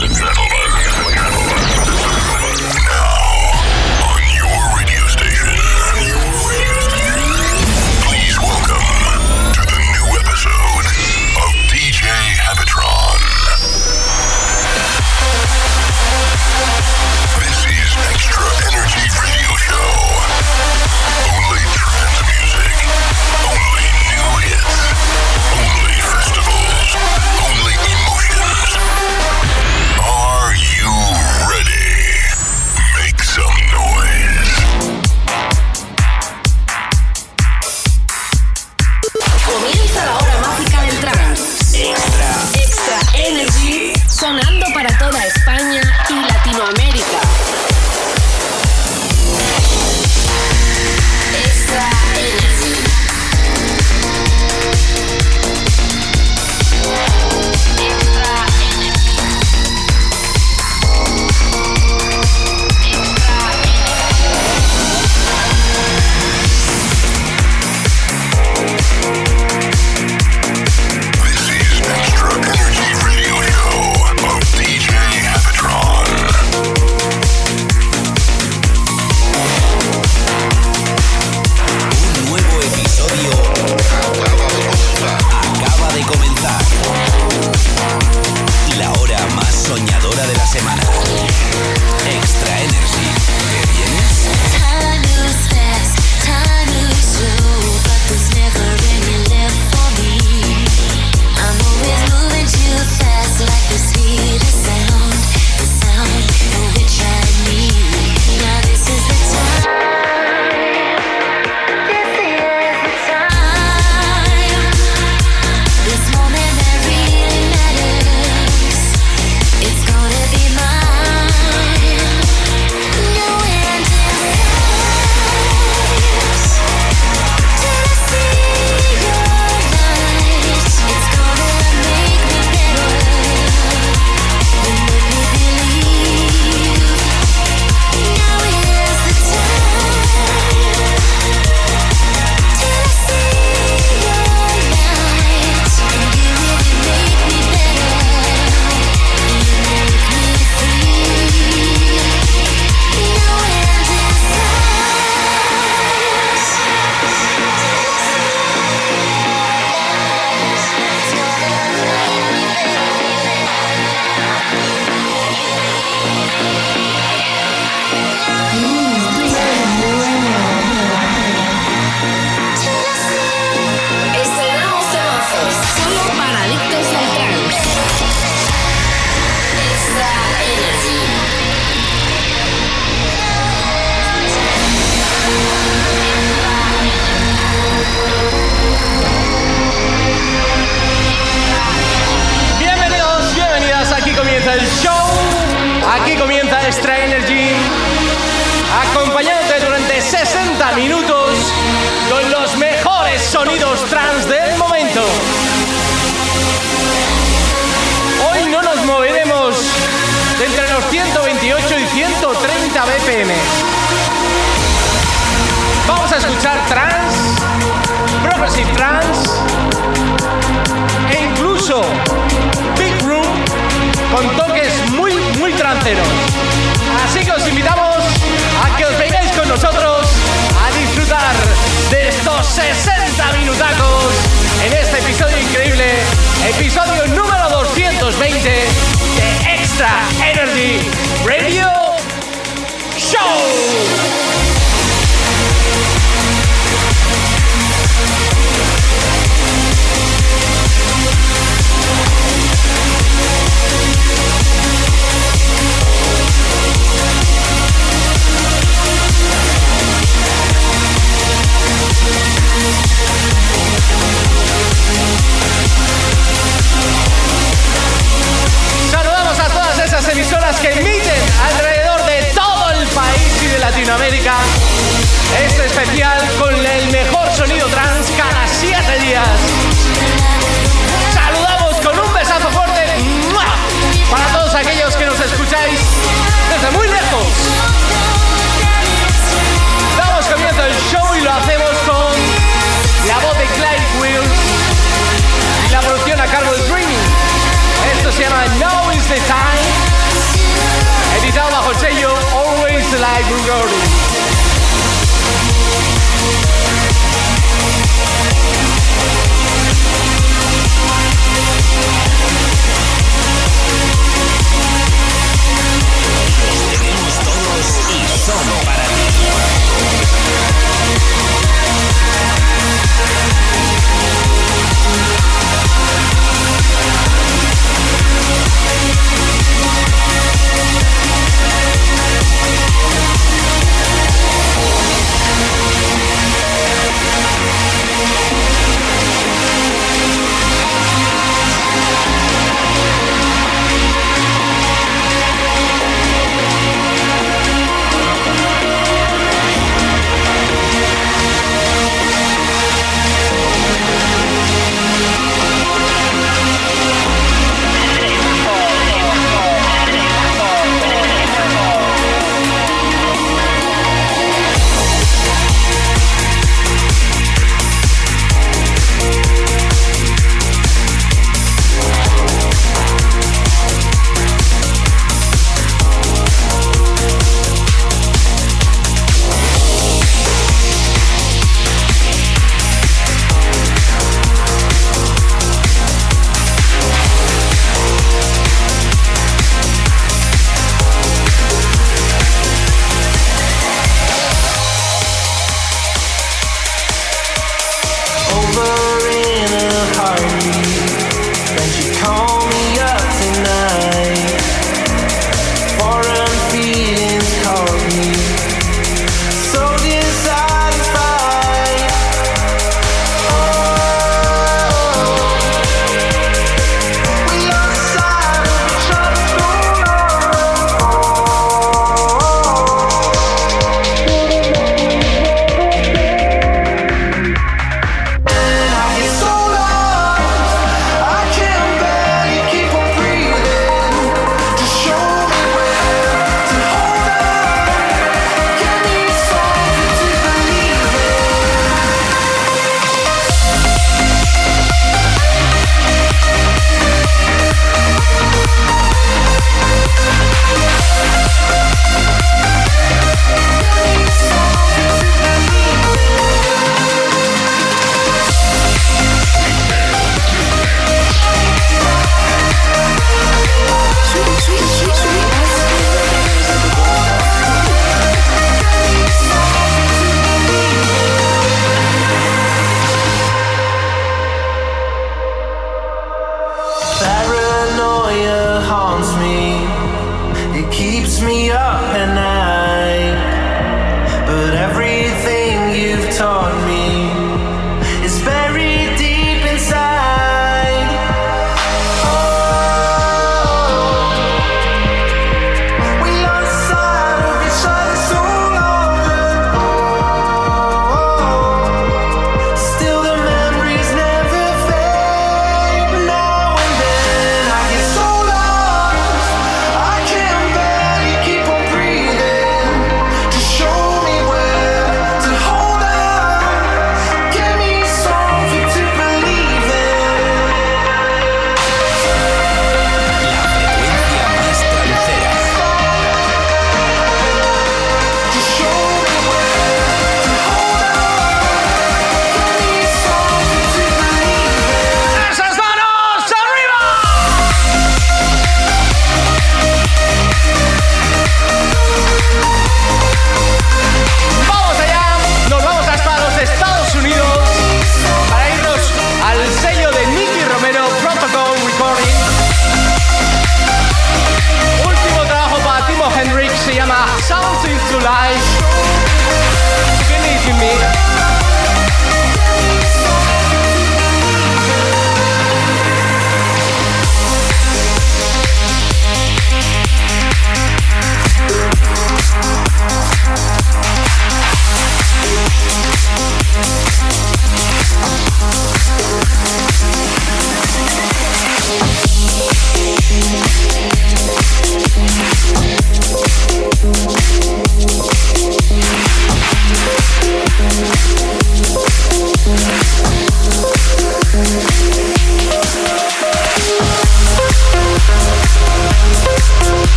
and metal. y trans e incluso Big Room con toques muy, muy tranceros. Así que os invitamos a que os vengáis con nosotros a disfrutar de estos 60 minutacos en este episodio increíble, episodio número 220 de Extra Energy Radio Show. Latinoamérica. Este especial con el mejor sonido trans cada siete días. Saludamos con un besazo fuerte para todos aquellos que nos escucháis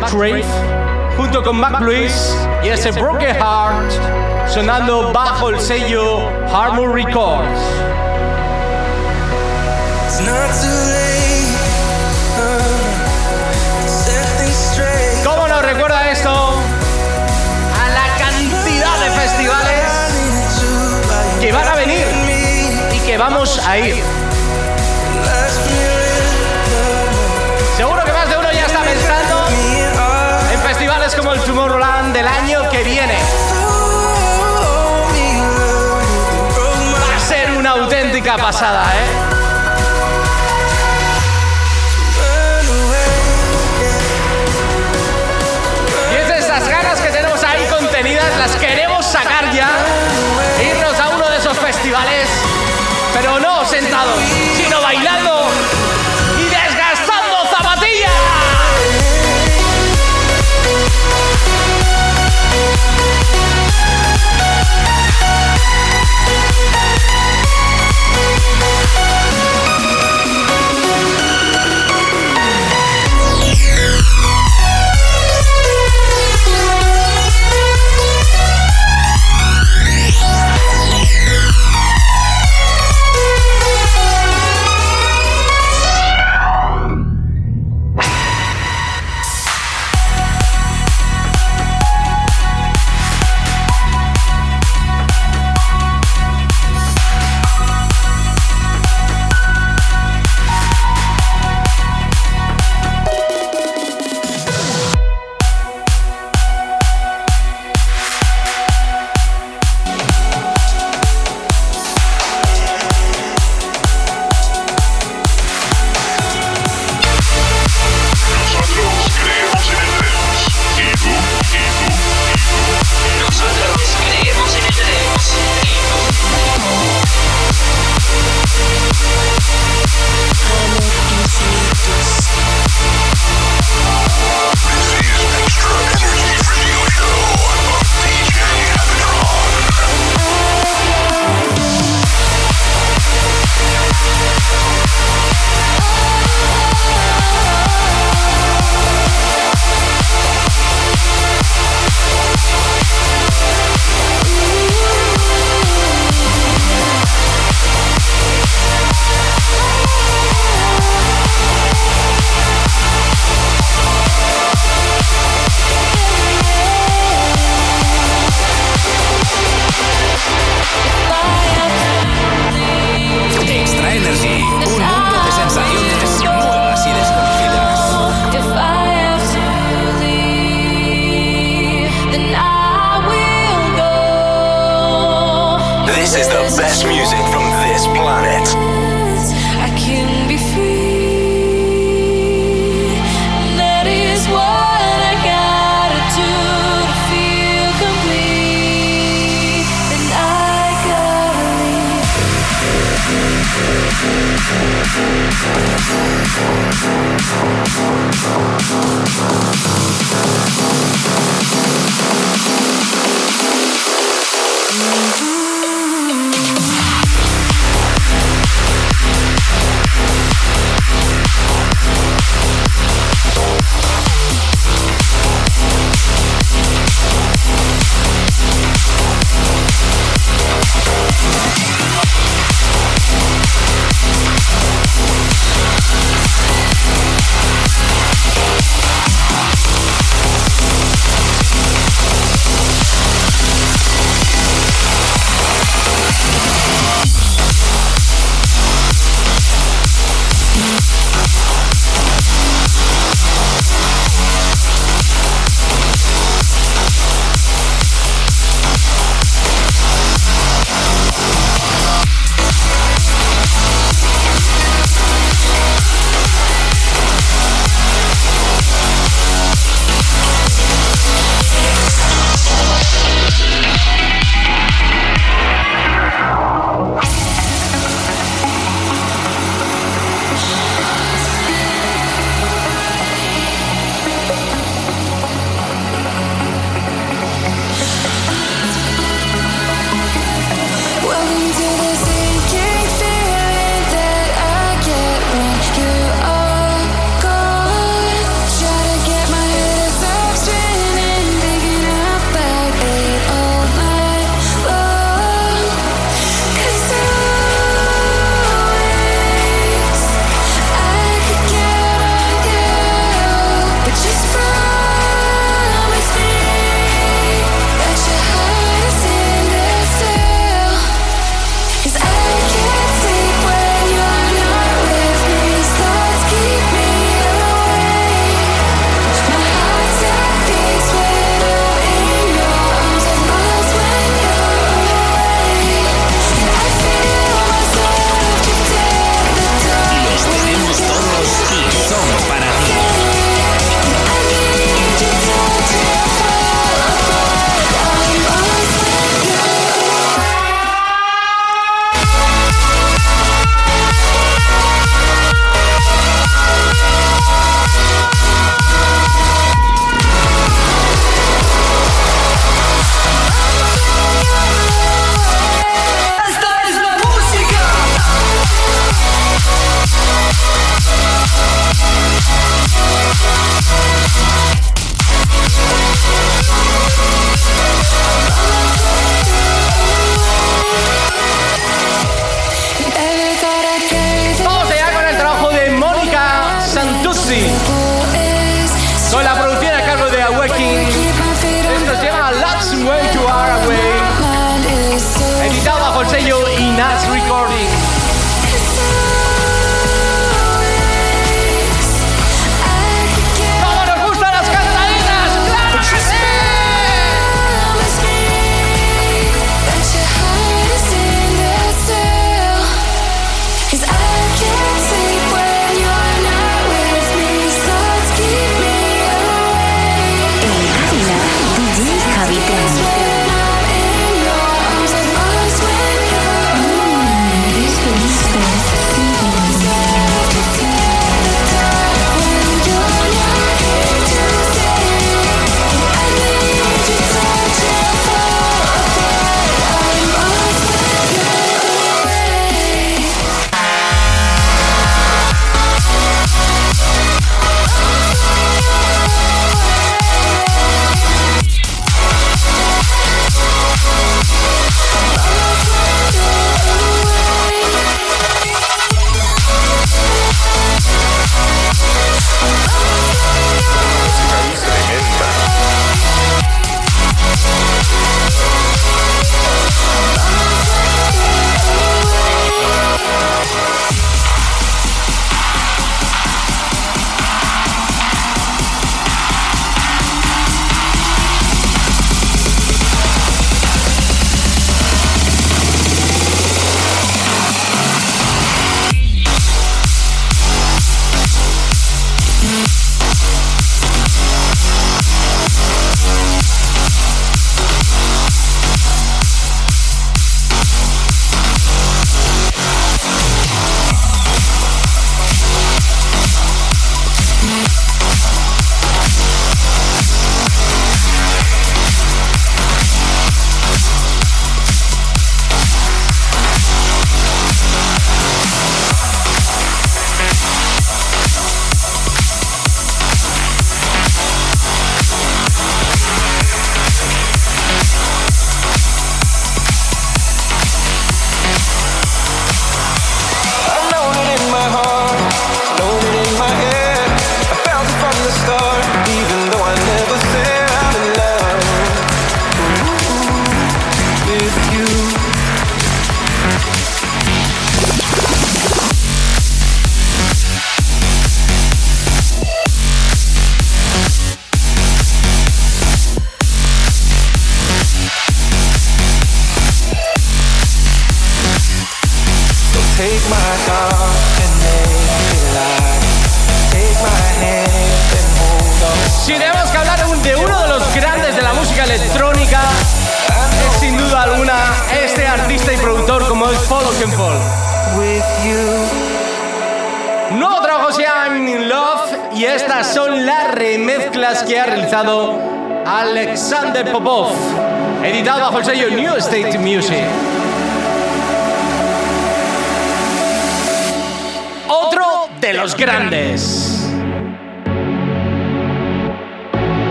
Max Rave, junto con Mac Luis y ese Broken Heart, sonando bajo el sello Harmon Records. ¿Cómo nos recuerda esto? A la cantidad de festivales que van a venir y que vamos a ir. el Tomorrowland del año que viene. Va a ser una auténtica pasada, ¿eh?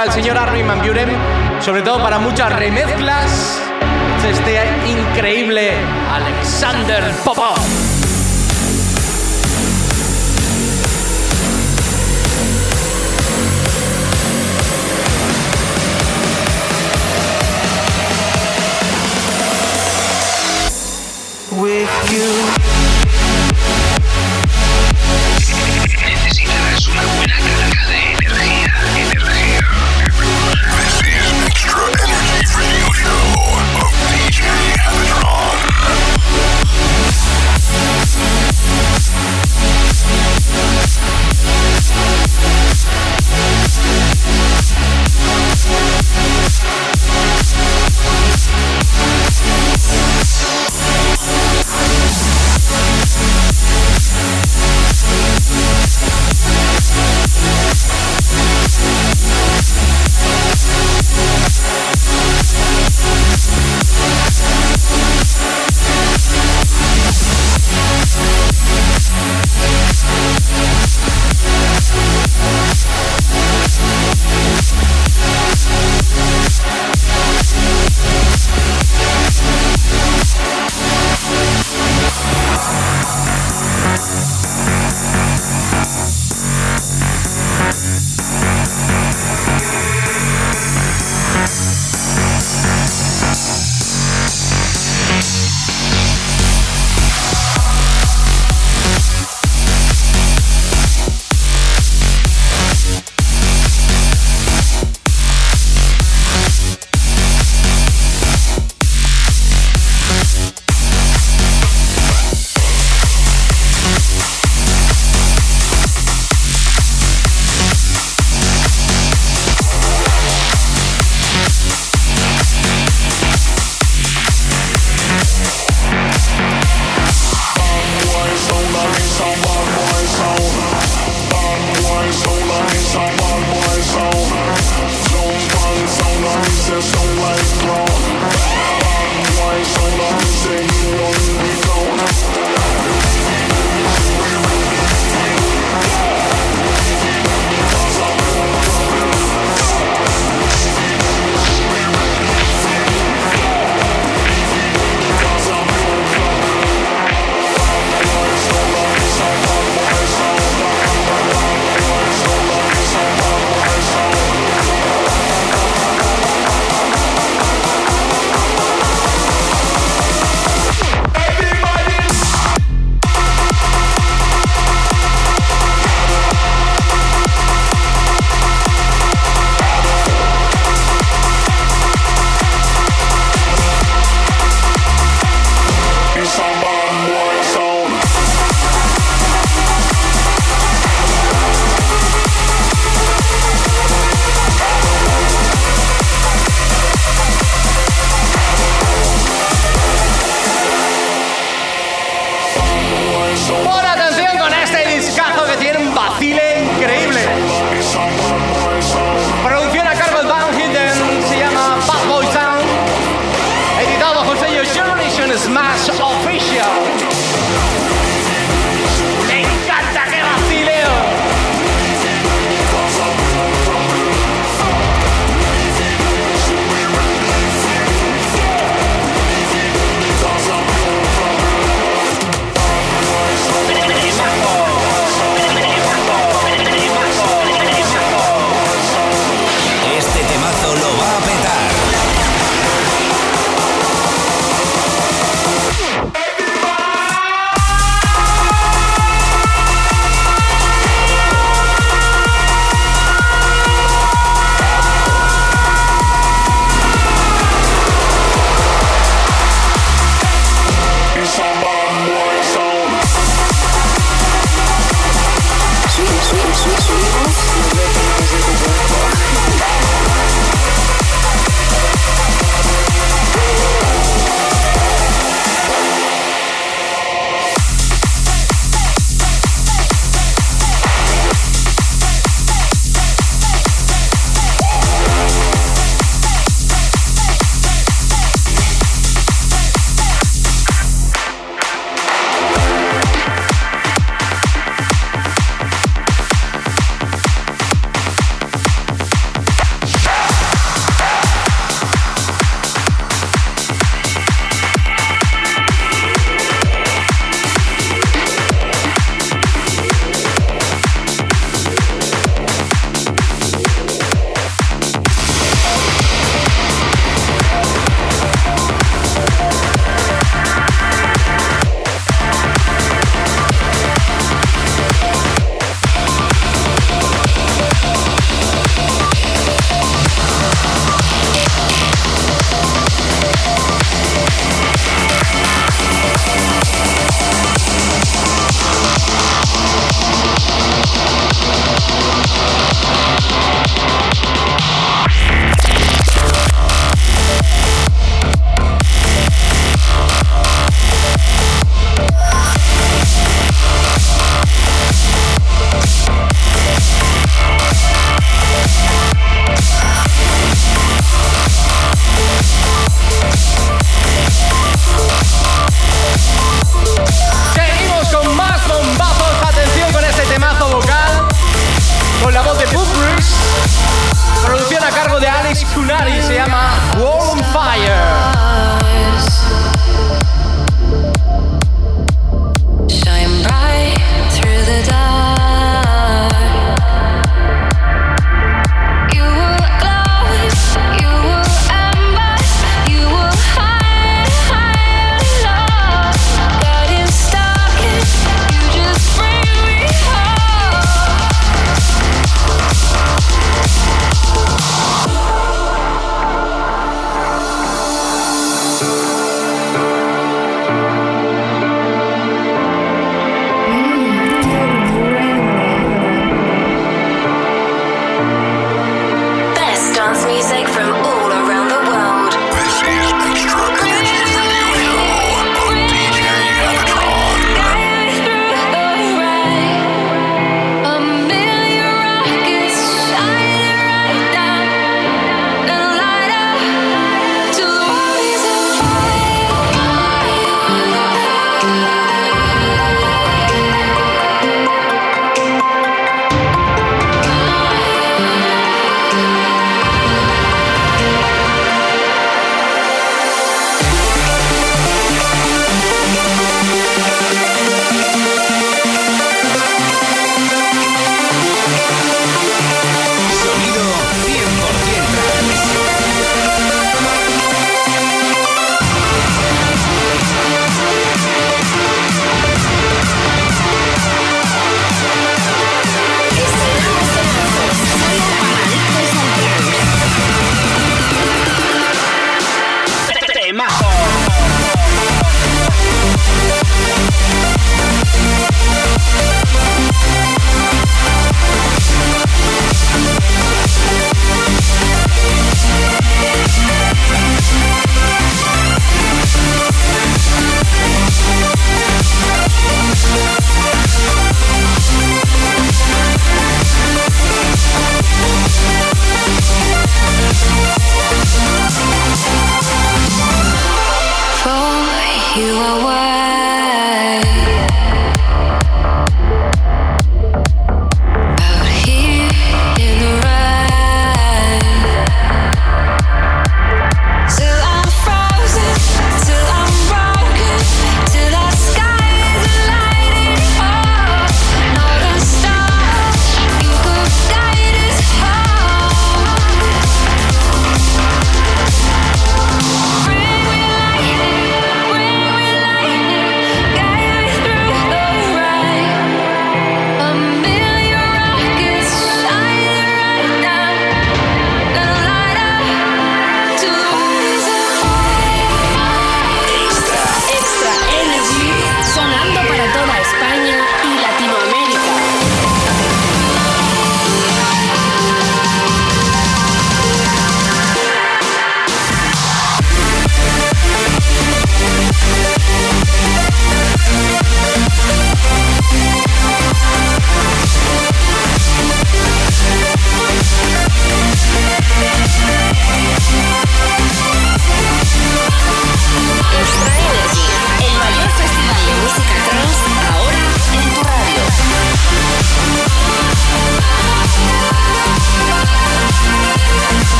para el señor Armin Van Buren, sobre todo para muchas remezclas este increíble Alexander Popov.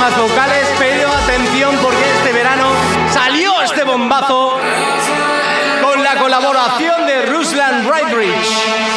temas vocales, pero atención porque este verano salió este bombazo con la colaboración de Ruslan Brightridge.